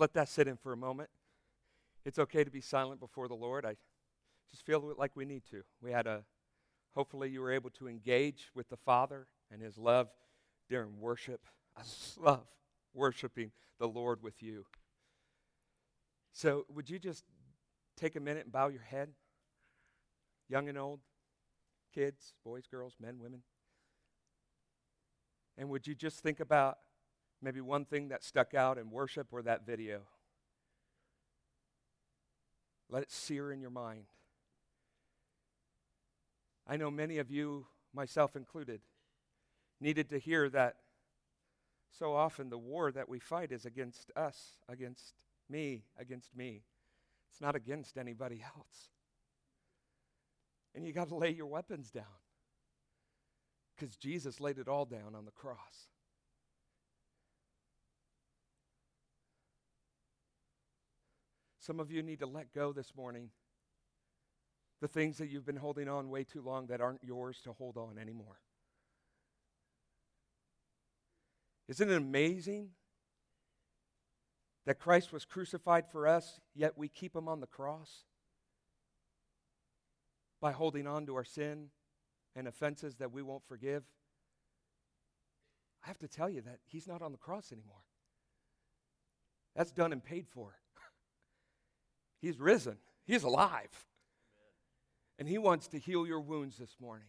Let that sit in for a moment. It's okay to be silent before the Lord. I just feel like we need to. We had a, hopefully, you were able to engage with the Father and His love during worship. I love worshiping the Lord with you. So, would you just take a minute and bow your head? Young and old, kids, boys, girls, men, women. And would you just think about maybe one thing that stuck out in worship or that video? Let it sear in your mind. I know many of you, myself included, needed to hear that so often the war that we fight is against us, against me, against me. It's not against anybody else. And you got to lay your weapons down because Jesus laid it all down on the cross. Some of you need to let go this morning. The things that you've been holding on way too long that aren't yours to hold on anymore. Isn't it amazing that Christ was crucified for us, yet we keep him on the cross? By holding on to our sin and offenses that we won't forgive. I have to tell you that he's not on the cross anymore. That's done and paid for. He's risen, he's alive. And he wants to heal your wounds this morning.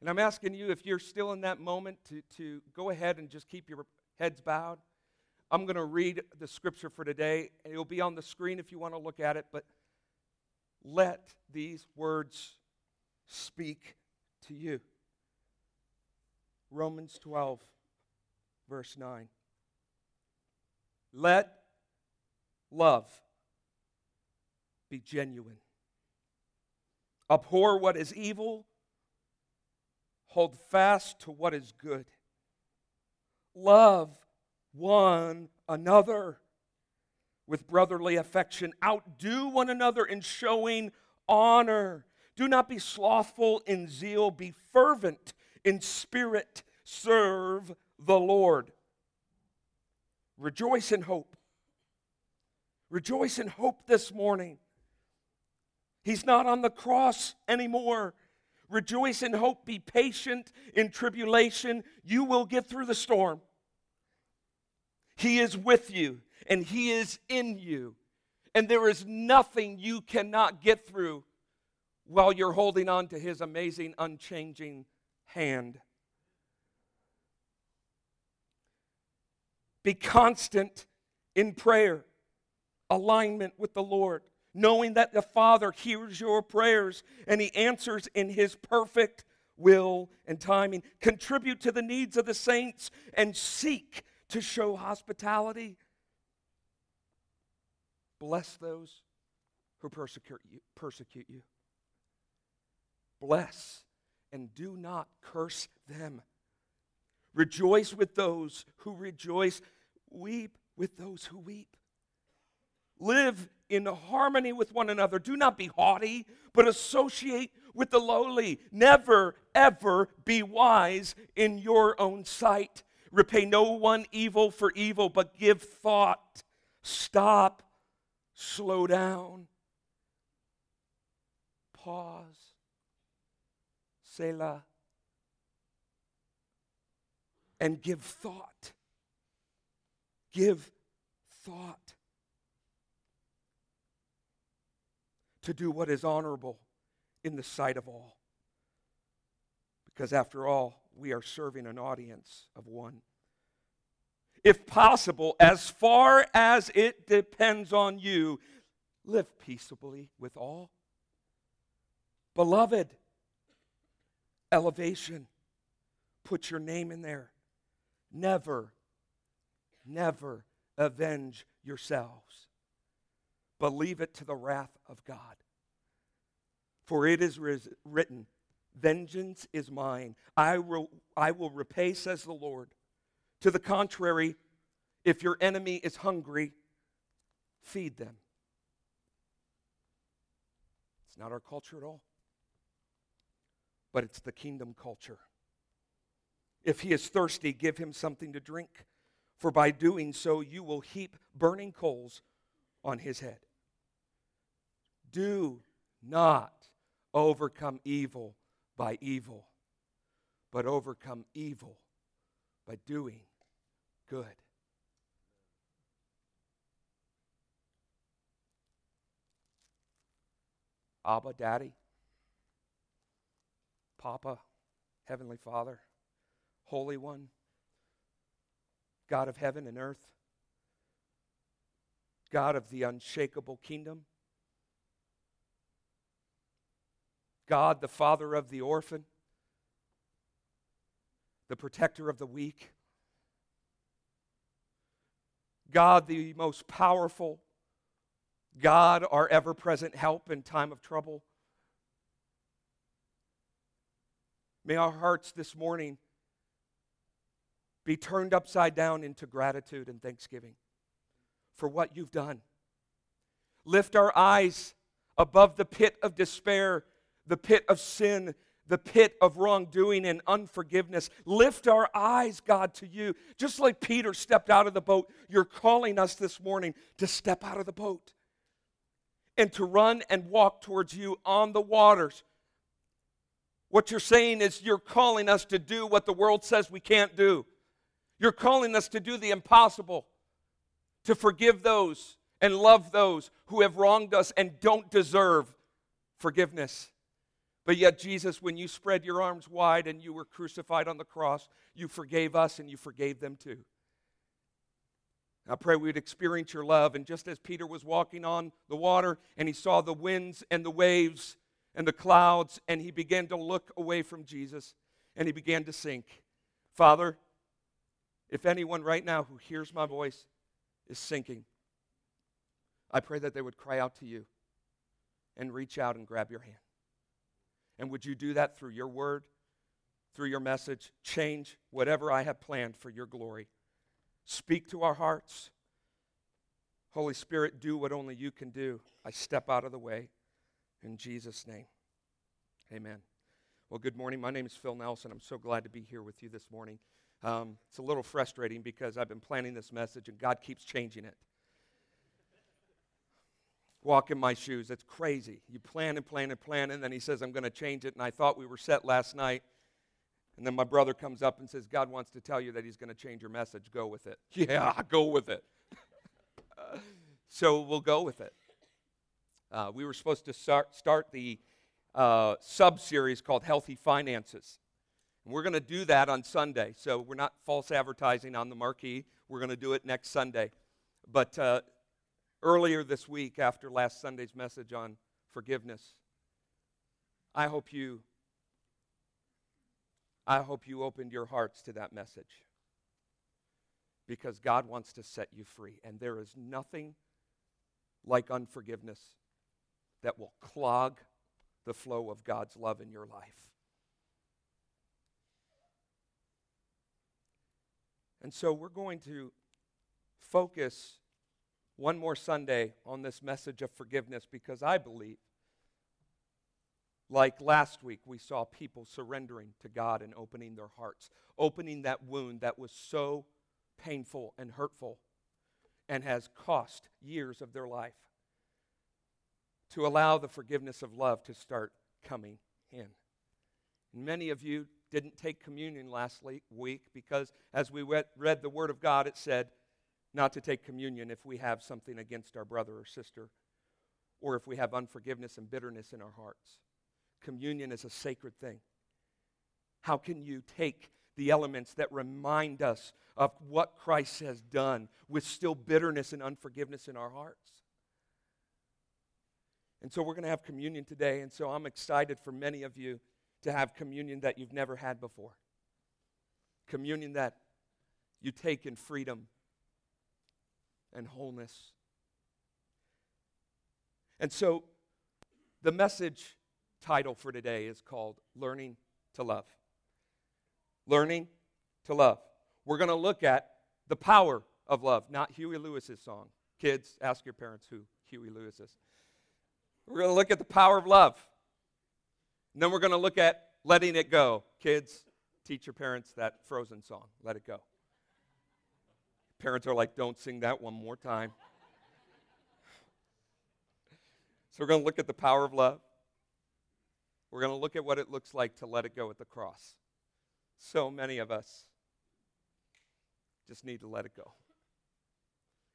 And I'm asking you, if you're still in that moment, to, to go ahead and just keep your heads bowed. I'm going to read the scripture for today. It'll be on the screen if you want to look at it, but let these words speak to you. Romans 12, verse 9. Let love be genuine. Abhor what is evil Hold fast to what is good. Love one another with brotherly affection. Outdo one another in showing honor. Do not be slothful in zeal, be fervent in spirit. Serve the Lord. Rejoice in hope. Rejoice in hope this morning. He's not on the cross anymore. Rejoice in hope. Be patient in tribulation. You will get through the storm. He is with you and He is in you. And there is nothing you cannot get through while you're holding on to His amazing, unchanging hand. Be constant in prayer, alignment with the Lord knowing that the Father hears your prayers and He answers in His perfect will and timing. Contribute to the needs of the saints and seek to show hospitality. Bless those who persecute you. Persecute you. Bless and do not curse them. Rejoice with those who rejoice. Weep with those who weep. Live in harmony with one another. Do not be haughty, but associate with the lowly. Never, ever be wise in your own sight. Repay no one evil for evil, but give thought. Stop. Slow down. Pause. Selah. And give thought. Give thought to do what is honorable in the sight of all. Because after all, we are serving an audience of one. If possible, as far as it depends on you, live peaceably with all. Beloved, elevation, put your name in there. Never, never avenge yourselves but leave it to the wrath of God. For it is written, Vengeance is mine. I will, I will repay, says the Lord. To the contrary, if your enemy is hungry, feed them. It's not our culture at all, but it's the kingdom culture. If he is thirsty, give him something to drink. for by doing so you will heap burning coals on his head. Do not overcome evil by evil, but overcome evil by doing good. Abba, Daddy, Papa, Heavenly Father, Holy One, God of heaven and earth, God of the unshakable kingdom, God, the Father of the orphan, the protector of the weak, God, the most powerful, God, our ever present help in time of trouble. May our hearts this morning be turned upside down into gratitude and thanksgiving for what you've done. Lift our eyes above the pit of despair, the pit of sin, the pit of wrongdoing and unforgiveness. Lift our eyes, God, to you. Just like Peter stepped out of the boat, you're calling us this morning to step out of the boat and to run and walk towards you on the waters. What you're saying is you're calling us to do what the world says we can't do. You're calling us to do the impossible, to forgive those and love those who have wronged us and don't deserve forgiveness. But yet, Jesus, when you spread your arms wide and you were crucified on the cross, you forgave us and you forgave them too. I pray we'd experience your love. And just as Peter was walking on the water and he saw the winds and the waves and the clouds, and he began to look away from Jesus and he began to sink. Father, if anyone right now who hears my voice is sinking, I pray that they would cry out to you and reach out and grab your hand. And would you do that through your word, through your message? Change whatever I have planned for your glory. Speak to our hearts. Holy Spirit, do what only you can do. I step out of the way. In Jesus' name, amen. Well, good morning. My name is Phil Nelson. I'm so glad to be here with you this morning. Um, it's a little frustrating because I've been planning this message and God keeps changing it. Walk in my shoes. It's crazy. You plan and plan and plan, and then He says, I'm going to change it. And I thought we were set last night. And then my brother comes up and says, God wants to tell you that He's going to change your message. Go with it. Yeah, go with it. so we'll go with it. Uh, we were supposed to start, start the uh, sub series called Healthy Finances. And we're going to do that on Sunday. So we're not false advertising on the marquee. We're going to do it next Sunday. But uh, earlier this week, after last Sunday's message on forgiveness, I hope you I hope you opened your hearts to that message. Because God wants to set you free. And there is nothing like unforgiveness that will clog the flow of God's love in your life. And so we're going to focus one more Sunday on this message of forgiveness because I believe, like last week, we saw people surrendering to God and opening their hearts, opening that wound that was so painful and hurtful and has cost years of their life to allow the forgiveness of love to start coming in. Many of you didn't take communion last week because as we read the Word of God, it said not to take communion if we have something against our brother or sister or if we have unforgiveness and bitterness in our hearts. Communion is a sacred thing. How can you take the elements that remind us of what Christ has done with still bitterness and unforgiveness in our hearts? And so we're going to have communion today, and so I'm excited for many of you to have communion that you've never had before. Communion that you take in freedom and wholeness. And so the message title for today is called Learning to Love. Learning to Love. We're going to look at the power of love, not Huey Lewis's song. Kids, ask your parents who Huey Lewis is. We're going to look at the power of love. And then we're going to look at letting it go. Kids, teach your parents that frozen song, Let It Go. Parents are like, don't sing that one more time. so we're going to look at the power of love. We're going to look at what it looks like to let it go at the cross. So many of us just need to let it go.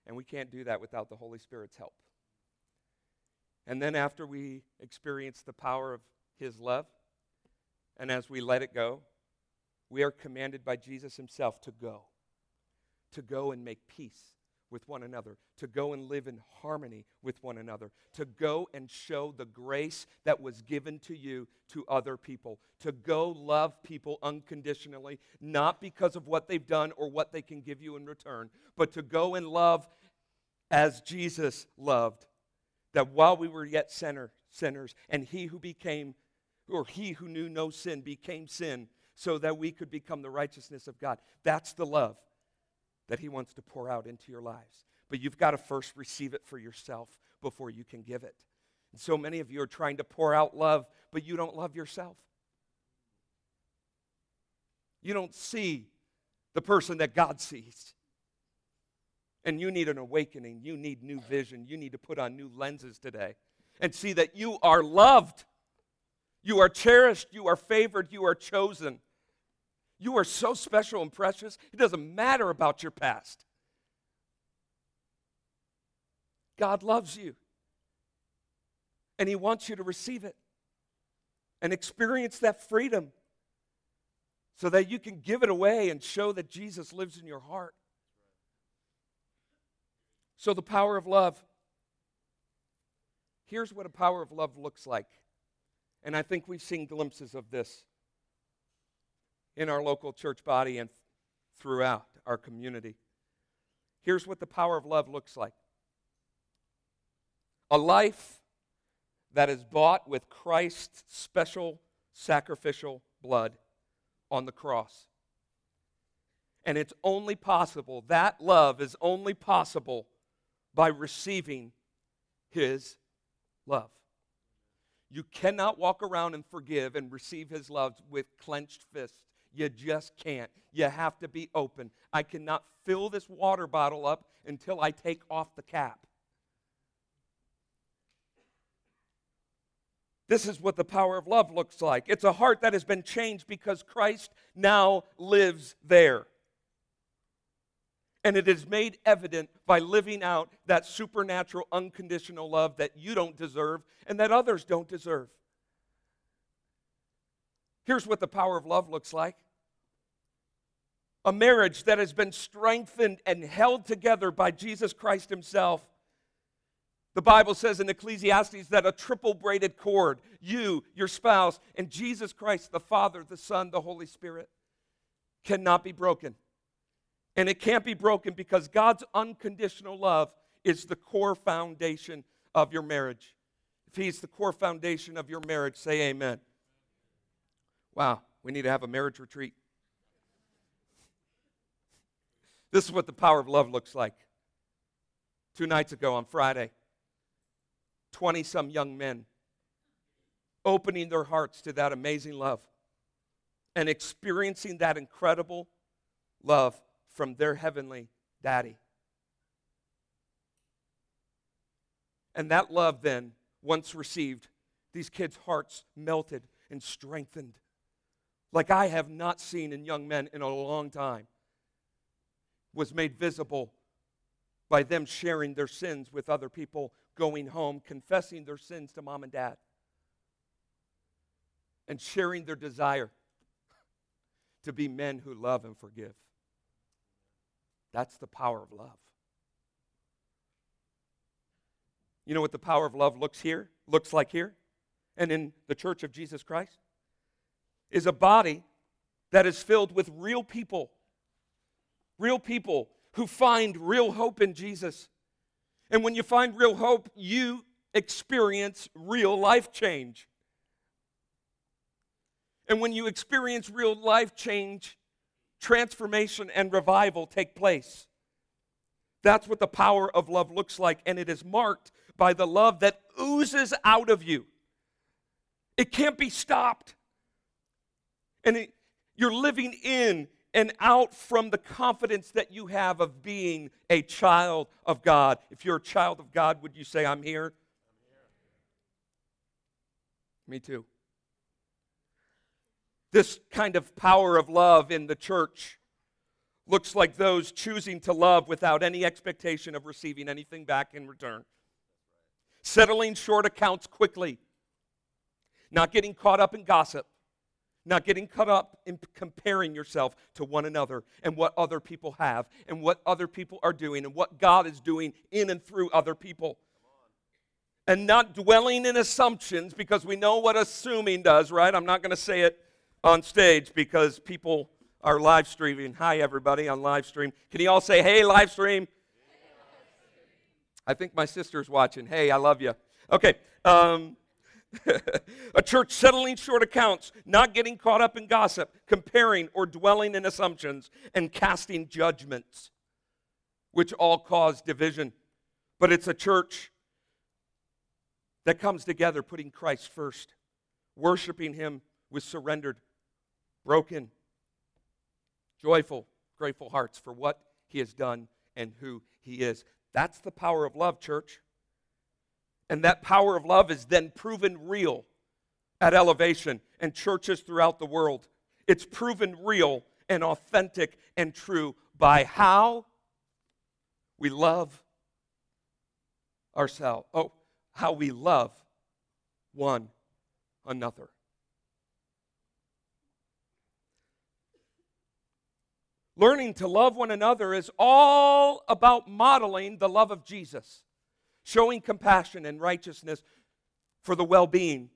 And we can't do that without the Holy Spirit's help. And then, after we experience the power of His love, and as we let it go, we are commanded by Jesus Himself to go, to go and make peace with one another, to go and live in harmony with one another, to go and show the grace that was given to you to other people, to go love people unconditionally, not because of what they've done or what they can give you in return, but to go and love as Jesus loved. That while we were yet sinner, sinners, and he who became, or he who knew no sin became sin, so that we could become the righteousness of God. That's the love that He wants to pour out into your lives. But you've got to first receive it for yourself before you can give it. And so many of you are trying to pour out love, but you don't love yourself. You don't see the person that God sees. And you need an awakening. You need new vision. You need to put on new lenses today and see that you are loved. You are cherished. You are favored. You are chosen. You are so special and precious, it doesn't matter about your past. God loves you, and He wants you to receive it and experience that freedom so that you can give it away and show that Jesus lives in your heart. So, the power of love. Here's what a power of love looks like. And I think we've seen glimpses of this in our local church body and throughout our community. Here's what the power of love looks like a life that is bought with Christ's special sacrificial blood on the cross. And it's only possible, that love is only possible by receiving His love. You cannot walk around and forgive and receive His love with clenched fists. You just can't. You have to be open. I cannot fill this water bottle up until I take off the cap. This is what the power of love looks like. It's a heart that has been changed because Christ now lives there. And it is made evident by living out that supernatural, unconditional love that you don't deserve and that others don't deserve. Here's what the power of love looks like a marriage that has been strengthened and held together by Jesus Christ Himself. The Bible says in Ecclesiastes that a triple braided cord, you, your spouse, and Jesus Christ, the Father, the Son, the Holy Spirit, cannot be broken. And it can't be broken because God's unconditional love is the core foundation of your marriage. If He's the core foundation of your marriage, say amen. Wow, we need to have a marriage retreat. This is what the power of love looks like. Two nights ago on Friday, 20 some young men opening their hearts to that amazing love and experiencing that incredible love from their heavenly daddy. And that love, then, once received, these kids' hearts melted and strengthened like I have not seen in young men in a long time, was made visible by them sharing their sins with other people, going home, confessing their sins to mom and dad, and sharing their desire to be men who love and forgive. That's the power of love. You know what the power of love looks here, looks like here, and in the church of Jesus Christ? Is a body that is filled with real people, real people who find real hope in Jesus. And when you find real hope, you experience real life change. And when you experience real life change, transformation and revival take place. That's what the power of love looks like, and it is marked by the love that oozes out of you. It can't be stopped. And it, you're living in and out from the confidence that you have of being a child of God. If you're a child of God, would you say, I'm here? I'm here. Me too. This kind of power of love in the church looks like those choosing to love without any expectation of receiving anything back in return, settling short accounts quickly, not getting caught up in gossip, not getting caught up in comparing yourself to one another and what other people have and what other people are doing and what God is doing in and through other people. And not dwelling in assumptions because we know what assuming does, right? I'm not going to say it on stage because people are live streaming. Hi, everybody on live stream. Can you all say, hey, live stream? I think my sister's watching. Hey, I love you. Okay. Um, a church settling short accounts, not getting caught up in gossip, comparing or dwelling in assumptions, and casting judgments, which all cause division. But it's a church that comes together putting Christ first, worshiping Him with surrendered, broken, joyful, grateful hearts for what He has done and who He is. That's the power of love, church. And that power of love is then proven real at elevation and churches throughout the world. It's proven real and authentic and true by how we love ourselves. Oh, how we love one another. Learning to love one another is all about modeling the love of Jesus showing compassion and righteousness for the well being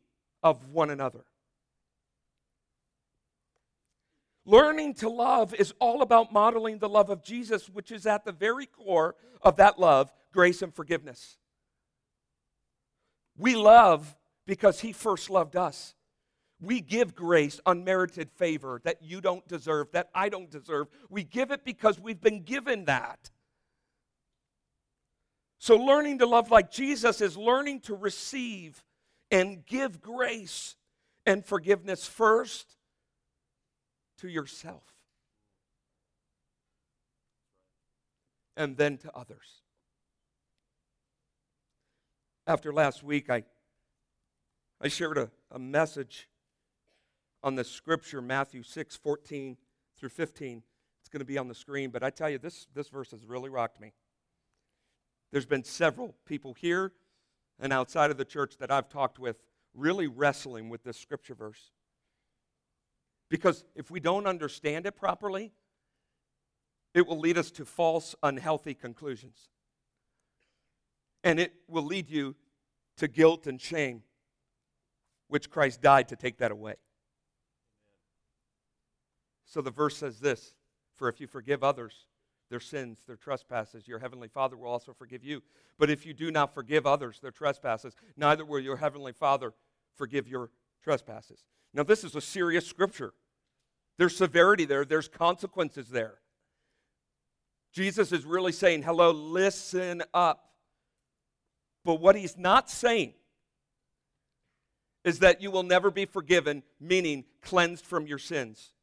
of one another. Learning to love is all about modeling the love of Jesus, which is at the very core of that love, grace and forgiveness. We love because He first loved us. We give grace, unmerited favor that you don't deserve, that I don't deserve. We give it because we've been given that. So, learning to love like Jesus is learning to receive and give grace and forgiveness first to yourself and then to others. After last week, I, I shared a, a message on the scripture, Matthew 6 14 through 15. It's going to be on the screen, but I tell you, this, this verse has really rocked me. There's been several people here and outside of the church that I've talked with really wrestling with this scripture verse. Because if we don't understand it properly, it will lead us to false, unhealthy conclusions. And it will lead you to guilt and shame, which Christ died to take that away. So the verse says this For if you forgive others their sins, their trespasses, your heavenly Father will also forgive you. But if you do not forgive others their trespasses, neither will your heavenly Father forgive your trespasses. Now, this is a serious scripture. There's severity there, there's consequences there. Jesus is really saying, Hello, listen up. But what he's not saying is that you will never be forgiven, meaning cleansed from your sins.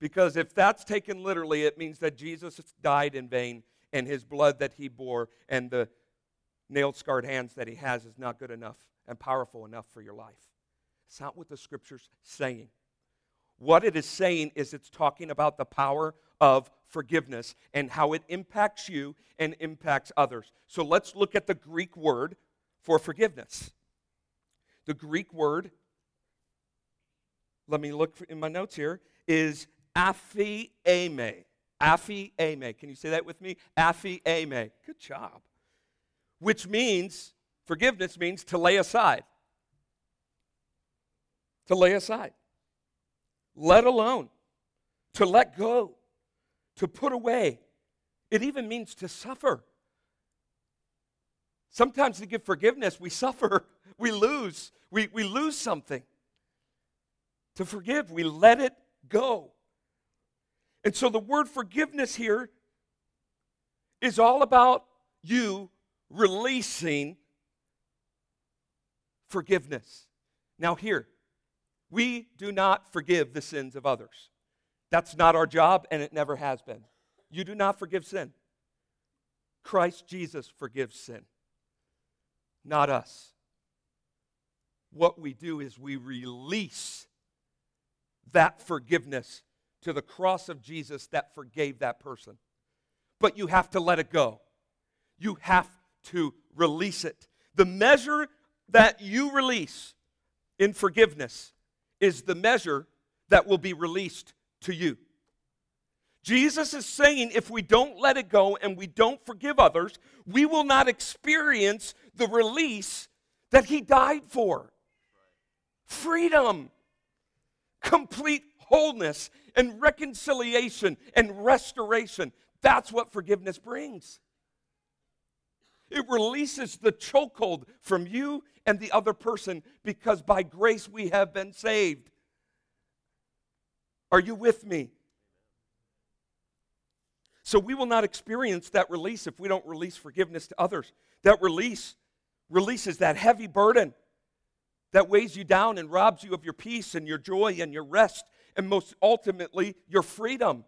Because if that's taken literally, it means that Jesus died in vain and his blood that he bore and the nail scarred hands that he has is not good enough and powerful enough for your life. It's not what the scripture's saying. What it is saying is it's talking about the power of forgiveness and how it impacts you and impacts others. So let's look at the Greek word for forgiveness. The Greek word, let me look in my notes here, is Aphieme. Ame. Can you say that with me? Afi Ame. Good job. Which means, forgiveness means to lay aside. To lay aside. Let alone. To let go. To put away. It even means to suffer. Sometimes to give forgiveness, we suffer, we lose, we, we lose something. To forgive, we let it go. And so the word forgiveness here is all about you releasing forgiveness. Now, here, we do not forgive the sins of others. That's not our job, and it never has been. You do not forgive sin. Christ Jesus forgives sin, not us. What we do is we release that forgiveness to the cross of Jesus that forgave that person. But you have to let it go. You have to release it. The measure that you release in forgiveness is the measure that will be released to you. Jesus is saying if we don't let it go and we don't forgive others, we will not experience the release that He died for freedom, complete wholeness, and reconciliation and restoration. That's what forgiveness brings. It releases the chokehold from you and the other person because by grace we have been saved. Are you with me? So we will not experience that release if we don't release forgiveness to others. That release releases that heavy burden that weighs you down and robs you of your peace and your joy and your rest and most ultimately your freedom.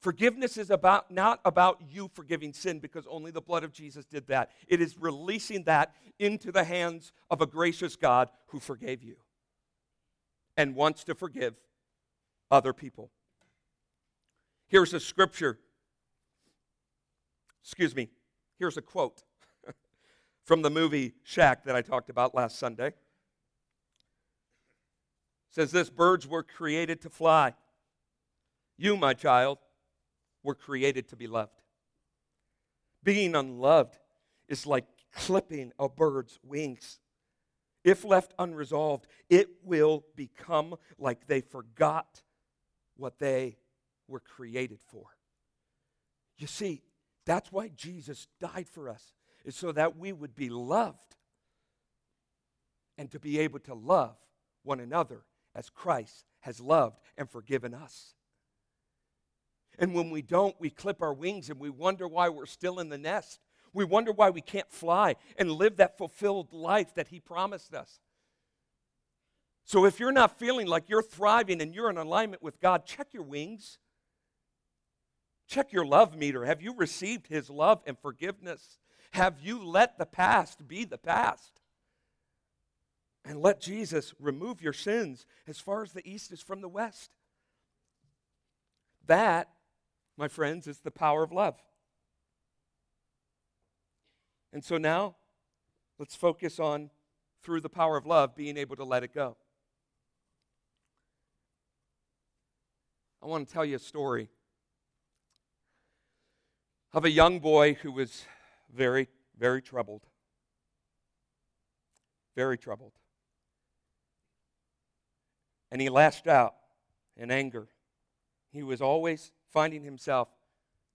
Forgiveness is about not about you forgiving sin because only the blood of Jesus did that. It is releasing that into the hands of a gracious God who forgave you and wants to forgive other people. Here's a scripture. Excuse me. Here's a quote from the movie Shack that I talked about last Sunday. Says this birds were created to fly. You, my child, were created to be loved. Being unloved is like clipping a bird's wings. If left unresolved, it will become like they forgot what they were created for. You see, that's why Jesus died for us, is so that we would be loved and to be able to love one another as Christ has loved and forgiven us. And when we don't, we clip our wings and we wonder why we're still in the nest. We wonder why we can't fly and live that fulfilled life that He promised us. So if you're not feeling like you're thriving and you're in alignment with God, check your wings. Check your love meter. Have you received His love and forgiveness? Have you let the past be the past? And let Jesus remove your sins as far as the east is from the west. That my friends, is the power of love. And so now, let's focus on, through the power of love, being able to let it go. I want to tell you a story of a young boy who was very, very troubled. Very troubled. And he lashed out in anger. He was always finding himself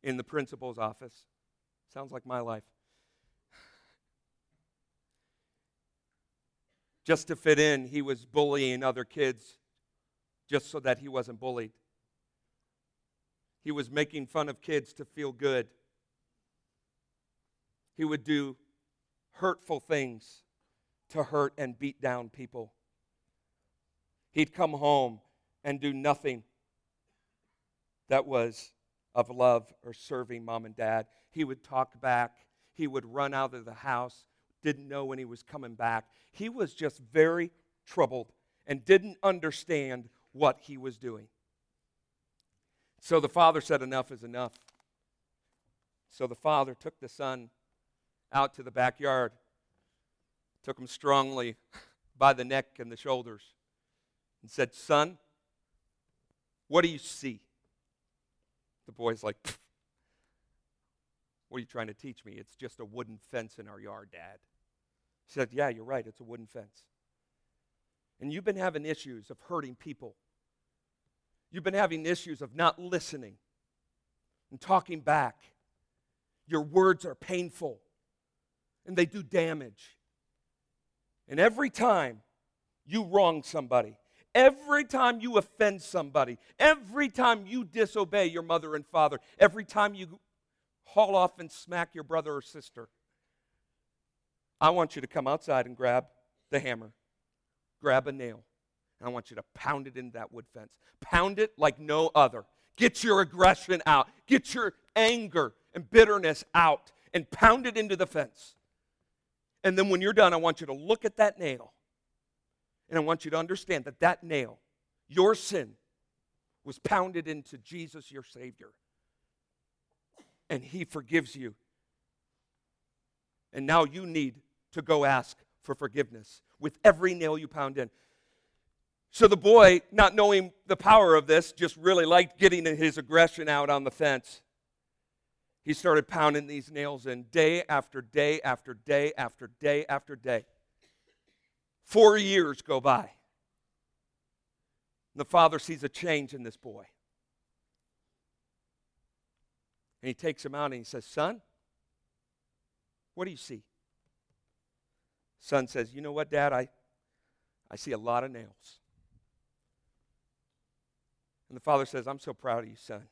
in the principal's office. Sounds like my life. Just to fit in, he was bullying other kids just so that he wasn't bullied. He was making fun of kids to feel good. He would do hurtful things to hurt and beat down people. He'd come home and do nothing that was of love or serving mom and dad. He would talk back. He would run out of the house, didn't know when he was coming back. He was just very troubled and didn't understand what he was doing. So the father said, Enough is enough. So the father took the son out to the backyard, took him strongly by the neck and the shoulders, and said, Son, what do you see? The boy's like, What are you trying to teach me? It's just a wooden fence in our yard, Dad. He said, Yeah, you're right. It's a wooden fence. And you've been having issues of hurting people. You've been having issues of not listening and talking back. Your words are painful and they do damage. And every time you wrong somebody, Every time you offend somebody, every time you disobey your mother and father, every time you haul off and smack your brother or sister, I want you to come outside and grab the hammer, grab a nail, And I want you to pound it into that wood fence. Pound it like no other. Get your aggression out. Get your anger and bitterness out and pound it into the fence. And then when you're done, I want you to look at that nail. And I want you to understand that that nail, your sin, was pounded into Jesus, your Savior. And He forgives you. And now you need to go ask for forgiveness with every nail you pound in. So the boy, not knowing the power of this, just really liked getting his aggression out on the fence. He started pounding these nails in day after day after day after day after day. Four years go by. And the father sees a change in this boy. And he takes him out and he says, Son, what do you see? Son says, You know what, Dad? I, I see a lot of nails. And the father says, I'm so proud of you, son.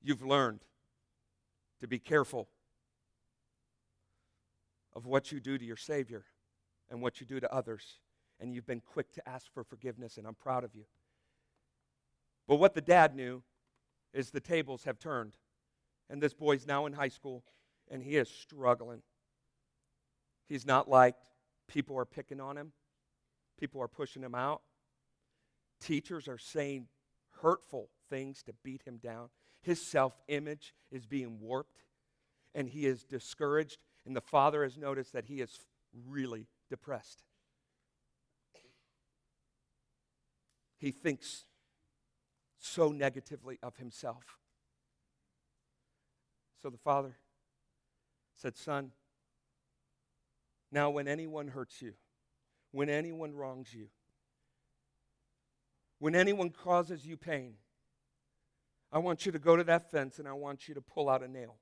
You've learned to be careful of what you do to your Savior and what you do to others. And you've been quick to ask for forgiveness, and I'm proud of you. But what the dad knew is the tables have turned. And this boy's now in high school, and he is struggling. He's not liked. People are picking on him, people are pushing him out. Teachers are saying hurtful things to beat him down. His self image is being warped, and he is discouraged. And the father has noticed that he is really depressed. He thinks so negatively of himself. So the father said, Son, now when anyone hurts you, when anyone wrongs you, when anyone causes you pain, I want you to go to that fence and I want you to pull out a nail.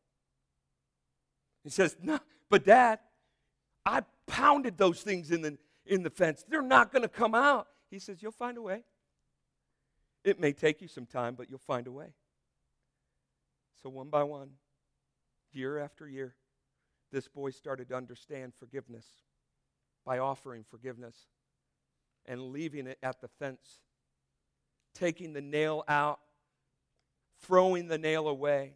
He says, No, but dad, I pounded those things in the, in the fence. They're not going to come out. He says, You'll find a way. It may take you some time, but you'll find a way. So, one by one, year after year, this boy started to understand forgiveness by offering forgiveness and leaving it at the fence taking the nail out, throwing the nail away,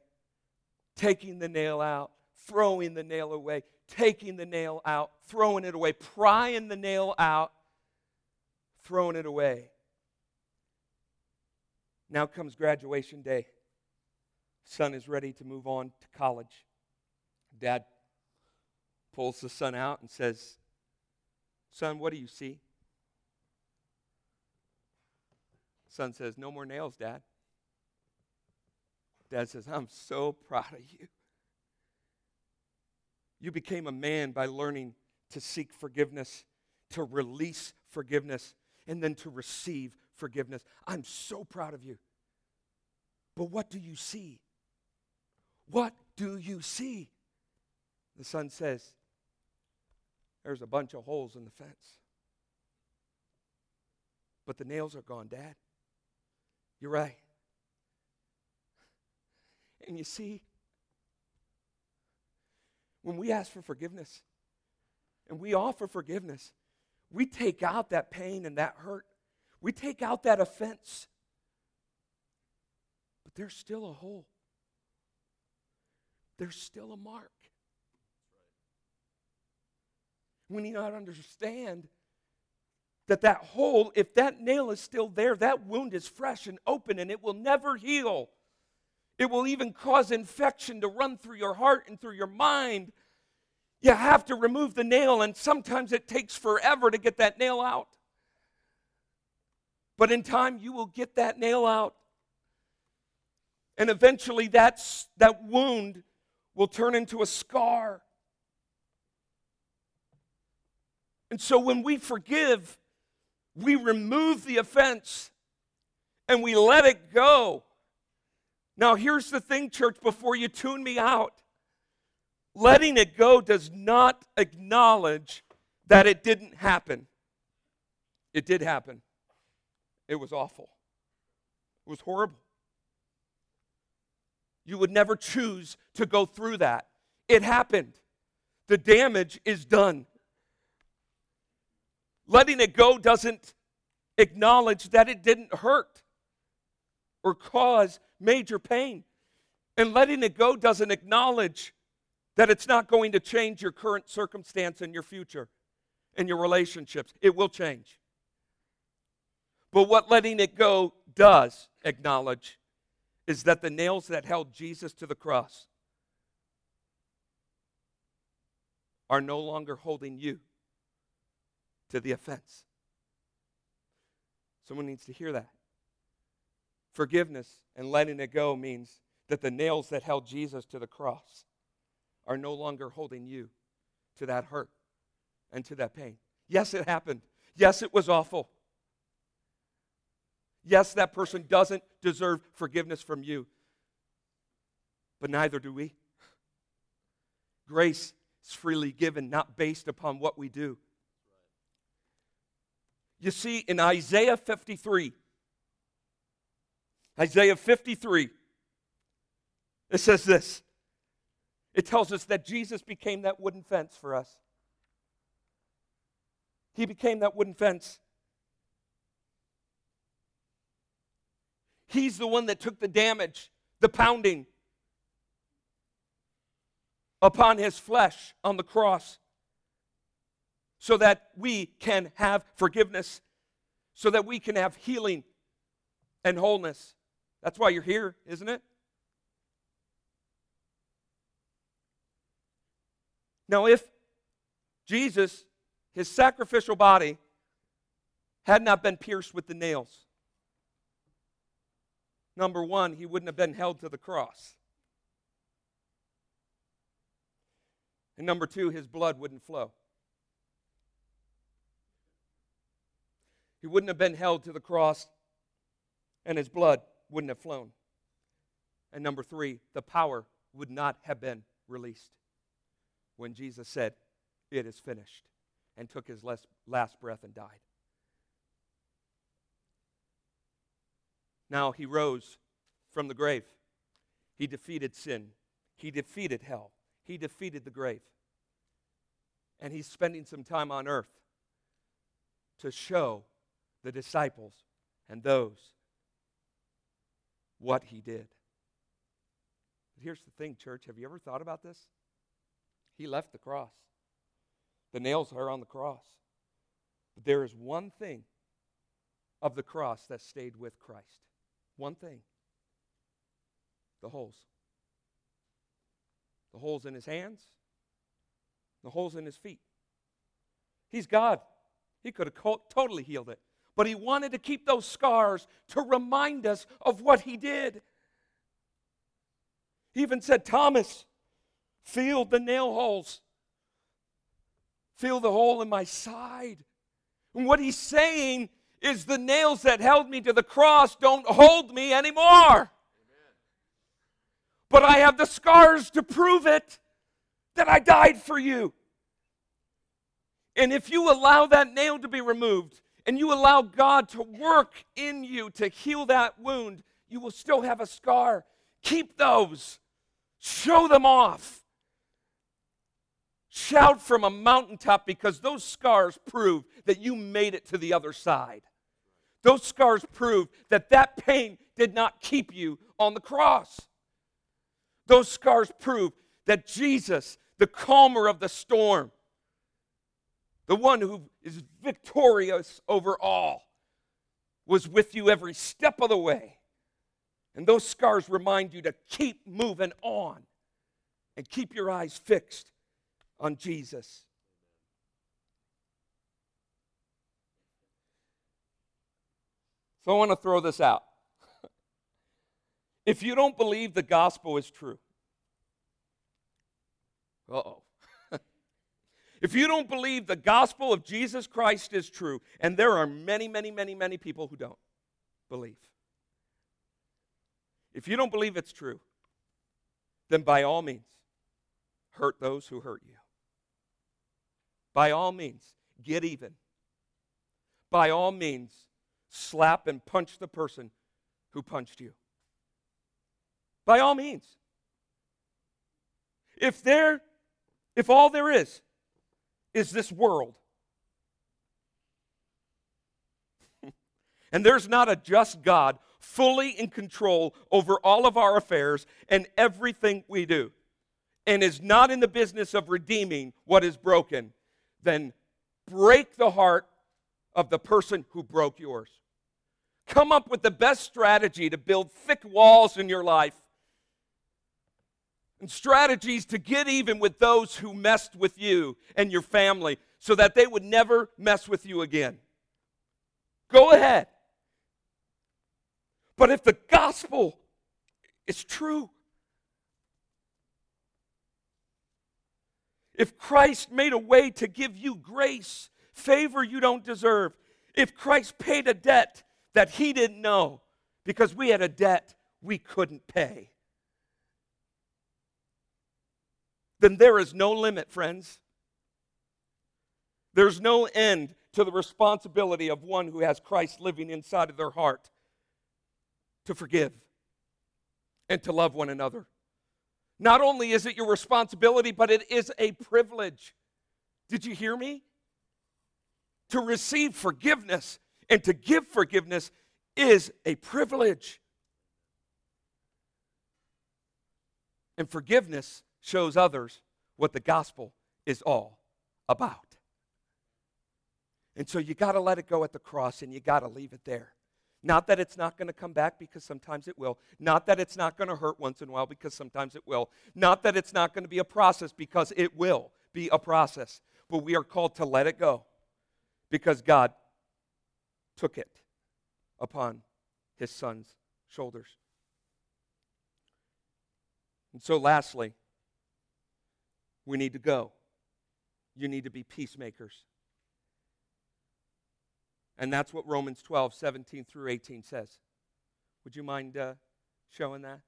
taking the nail out, throwing the nail away, taking the nail out, throwing it away, prying the nail out, throwing it away. Now comes graduation day. Son is ready to move on to college. Dad pulls the son out and says, Son, what do you see? Son says, No more nails, Dad. Dad says, I'm so proud of you. You became a man by learning to seek forgiveness, to release forgiveness, and then to receive forgiveness. I'm so proud of you. But what do you see? What do you see? The son says, There's a bunch of holes in the fence. But the nails are gone, Dad. You're right. And you see, when we ask for forgiveness and we offer forgiveness, we take out that pain and that hurt. We take out that offense. But there's still a hole, there's still a mark. We need not understand that that hole, if that nail is still there, that wound is fresh and open and it will never heal. It will even cause infection to run through your heart and through your mind. You have to remove the nail, and sometimes it takes forever to get that nail out. But in time, you will get that nail out. And eventually, that's, that wound will turn into a scar. And so, when we forgive, we remove the offense and we let it go. Now, here's the thing, church, before you tune me out letting it go does not acknowledge that it didn't happen. It did happen. It was awful. It was horrible. You would never choose to go through that. It happened. The damage is done. Letting it go doesn't acknowledge that it didn't hurt or cause major pain. And letting it go doesn't acknowledge that it's not going to change your current circumstance and your future and your relationships. It will change. But what letting it go does acknowledge is that the nails that held Jesus to the cross are no longer holding you to the offense. Someone needs to hear that. Forgiveness and letting it go means that the nails that held Jesus to the cross are no longer holding you to that hurt and to that pain. Yes, it happened. Yes, it was awful. Yes, that person doesn't deserve forgiveness from you, but neither do we. Grace is freely given, not based upon what we do. You see, in Isaiah 53, Isaiah 53, it says this. It tells us that Jesus became that wooden fence for us. He became that wooden fence. He's the one that took the damage, the pounding upon his flesh on the cross so that we can have forgiveness, so that we can have healing and wholeness. That's why you're here, isn't it? Now, if Jesus, his sacrificial body, had not been pierced with the nails, number one, he wouldn't have been held to the cross. And number two, his blood wouldn't flow. He wouldn't have been held to the cross, and his blood wouldn't have flown. And number three, the power would not have been released when Jesus said, It is finished, and took his last breath and died. Now he rose from the grave. He defeated sin, he defeated hell, he defeated the grave. And he's spending some time on earth to show the disciples and those what he did. But here's the thing, church. Have you ever thought about this? He left the cross. The nails are on the cross. But there is one thing of the cross that stayed with Christ. One thing the holes. The holes in his hands, the holes in his feet. He's God. He could have totally healed it. But he wanted to keep those scars to remind us of what he did. He even said, Thomas, Feel the nail holes. Feel the hole in my side. And what he's saying is the nails that held me to the cross don't hold me anymore. But I have the scars to prove it that I died for you. And if you allow that nail to be removed and you allow God to work in you to heal that wound, you will still have a scar. Keep those, show them off. Shout from a mountaintop because those scars prove that you made it to the other side. Those scars prove that that pain did not keep you on the cross. Those scars prove that Jesus, the calmer of the storm, the one who is victorious over all, was with you every step of the way. And those scars remind you to keep moving on and keep your eyes fixed on Jesus. So I want to throw this out. if you don't believe the gospel is true, uh oh. If you don't believe the gospel of Jesus Christ is true, and there are many, many, many, many people who don't believe, if you don't believe it's true, then by all means, hurt those who hurt you. By all means, get even. By all means, slap and punch the person who punched you. By all means. If there if all there is is this world And there's not a just God fully in control over all of our affairs and everything we do, and is not in the business of redeeming what is broken, then break the heart of the person who broke yours. Come up with the best strategy to build thick walls in your life and strategies to get even with those who messed with you and your family so that they would never mess with you again. Go ahead. But if the gospel is true, if Christ made a way to give you grace, favor you don't deserve, if Christ paid a debt that he didn't know because we had a debt we couldn't pay, then there is no limit, friends. There's no end to the responsibility of one who has Christ living inside of their heart to forgive and to love one another. Not only is it your responsibility, but it is a privilege. Did you hear me? To receive forgiveness and to give forgiveness is a privilege. And forgiveness shows others what the gospel is all about. And so you got to let it go at the cross and you got to leave it there. Not that it's not going to come back because sometimes it will. Not that it's not going to hurt once in a while because sometimes it will. Not that it's not going to be a process because it will be a process. But we are called to let it go because God took it upon his son's shoulders. And so, lastly, we need to go. You need to be peacemakers. And that's what Romans 12, 17 through 18 says. Would you mind uh, showing that?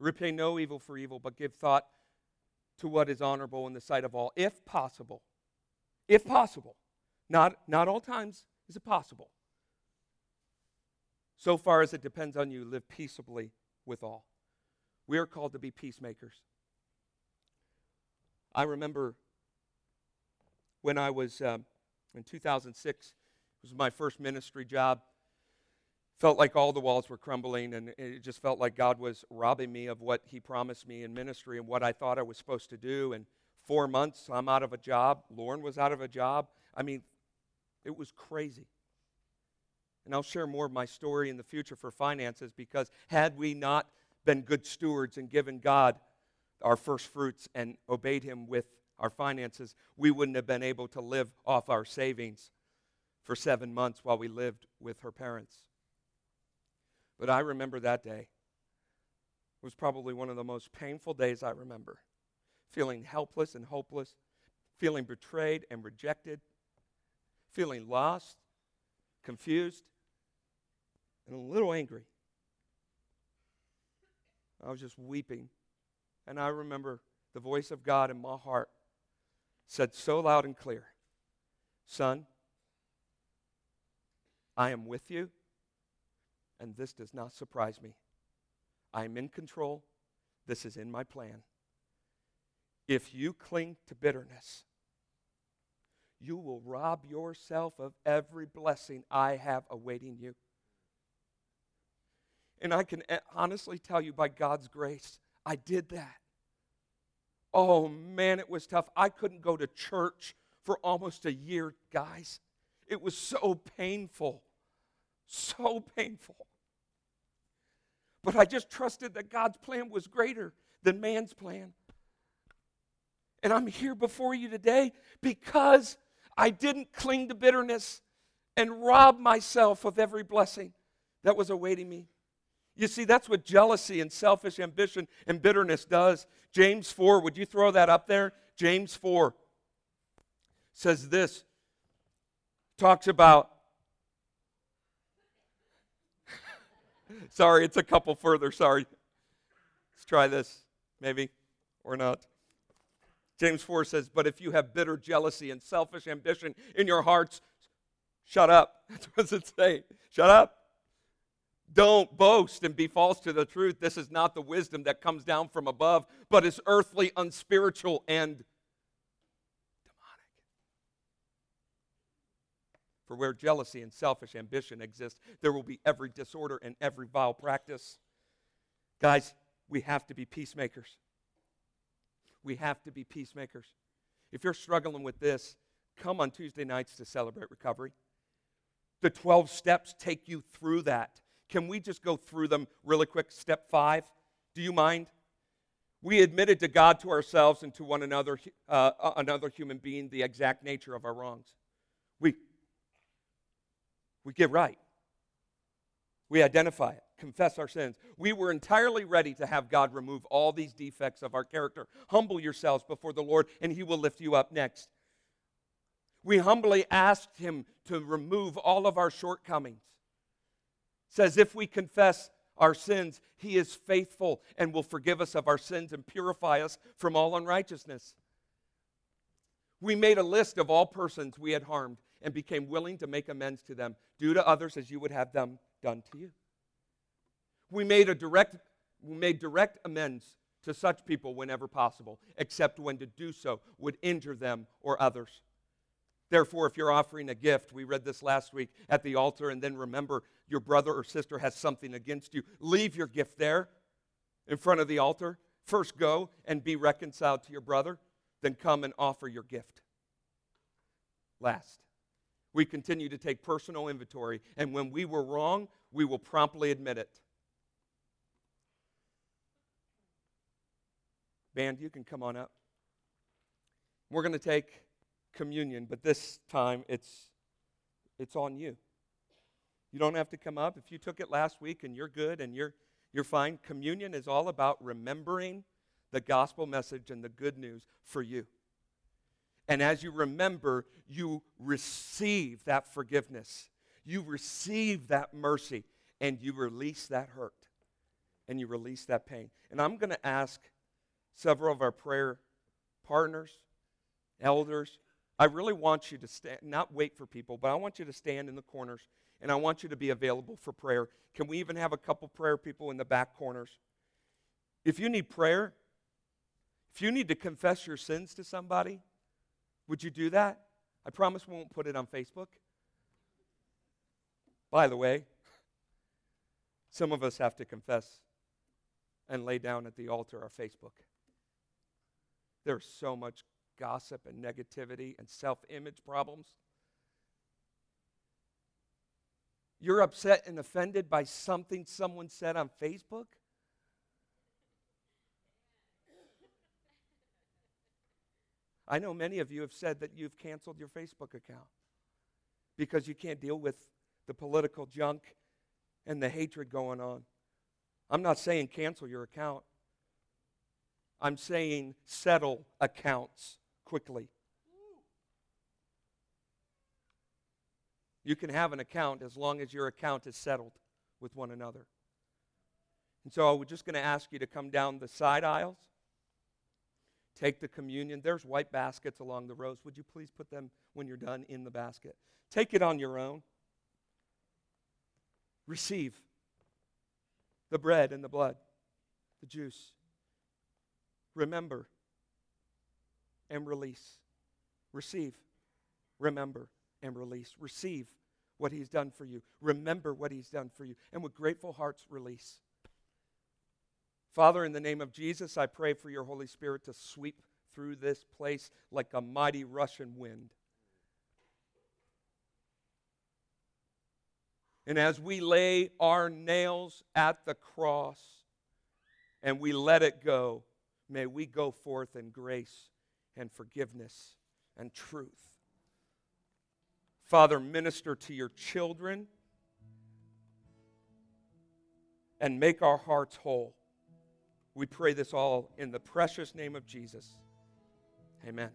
Repay no evil for evil, but give thought to what is honorable in the sight of all, if possible. If possible. Not, not all times is it possible. So far as it depends on you, live peaceably with all. We are called to be peacemakers. I remember when I was um, in 2006, it was my first ministry job. Felt like all the walls were crumbling, and it just felt like God was robbing me of what He promised me in ministry and what I thought I was supposed to do. And four months, I'm out of a job. Lauren was out of a job. I mean, it was crazy. And I'll share more of my story in the future for finances because had we not been good stewards and given God our first fruits and obeyed Him with our finances, we wouldn't have been able to live off our savings for seven months while we lived with her parents. But I remember that day. It was probably one of the most painful days I remember. Feeling helpless and hopeless, feeling betrayed and rejected, feeling lost, confused, and a little angry. I was just weeping. And I remember the voice of God in my heart said so loud and clear Son, I am with you, and this does not surprise me. I am in control. This is in my plan. If you cling to bitterness, you will rob yourself of every blessing I have awaiting you. And I can eh, honestly tell you by God's grace, I did that. Oh man, it was tough. I couldn't go to church for almost a year, guys. It was so painful. So painful. But I just trusted that God's plan was greater than man's plan. And I'm here before you today because I didn't cling to bitterness and rob myself of every blessing that was awaiting me. You see, that's what jealousy and selfish ambition and bitterness does. James 4, would you throw that up there? James 4 says this talks about sorry, it's a couple further. Sorry. Let's try this, maybe, or not. James 4 says, But if you have bitter jealousy and selfish ambition in your hearts, shut up. That's what it say. Shut up. Don't boast and be false to the truth. This is not the wisdom that comes down from above, but is earthly, unspiritual, and demonic. For where jealousy and selfish ambition exist, there will be every disorder and every vile practice. Guys, we have to be peacemakers. We have to be peacemakers. If you're struggling with this, come on Tuesday nights to celebrate recovery. The 12 steps take you through that. Can we just go through them really quick? Step five. Do you mind? We admitted to God, to ourselves, and to one another, uh, another human being, the exact nature of our wrongs. We, we get right. We identify it, confess our sins. We were entirely ready to have God remove all these defects of our character. Humble yourselves before the Lord, and He will lift you up next. We humbly asked Him to remove all of our shortcomings. Says, if we confess our sins, He is faithful and will forgive us of our sins and purify us from all unrighteousness. We made a list of all persons we had harmed and became willing to make amends to them. Do to others as you would have them done to you. We made a direct we made direct amends to such people whenever possible, except when to do so would injure them or others. Therefore, if you're offering a gift, we read this last week at the altar, and then remember your brother or sister has something against you, leave your gift there in front of the altar. First go and be reconciled to your brother, then come and offer your gift. Last, we continue to take personal inventory, and when we were wrong, we will promptly admit it. Band, you can come on up. We're going to take communion, but this time it's, it's on you. You don't have to come up. If you took it last week and you're good and you're, you're fine, communion is all about remembering the gospel message and the good news for you. And as you remember, you receive that forgiveness, you receive that mercy, and you release that hurt, and you release that pain. And I'm going to ask several of our prayer partners, elders, I really want you to stand, not wait for people, but I want you to stand in the corners and I want you to be available for prayer. Can we even have a couple prayer people in the back corners? If you need prayer, if you need to confess your sins to somebody, would you do that? I promise we won't put it on Facebook. By the way, some of us have to confess and lay down at the altar our Facebook. There's so much gossip and negativity and self image problems. You're upset and offended by something someone said on Facebook? I know many of you have said that you've canceled your Facebook account because you can't deal with the political junk and the hatred going on. I'm not saying cancel your account. I'm saying settle accounts quickly. You can have an account as long as your account is settled with one another. And so we're just going to ask you to come down the side aisles Take the communion. There's white baskets along the rows. Would you please put them, when you're done, in the basket? Take it on your own. Receive the bread and the blood, the juice. Remember and release. Receive, remember, and release. Receive what He's done for you. Remember what He's done for you. And with grateful hearts, release. Father, in the name of Jesus, I pray for your Holy Spirit to sweep through this place like a mighty Russian wind. And as we lay our nails at the cross and we let it go, may we go forth in grace and forgiveness and truth. Father, minister to your children and make our hearts whole. We pray this all in the precious name of Jesus. Amen.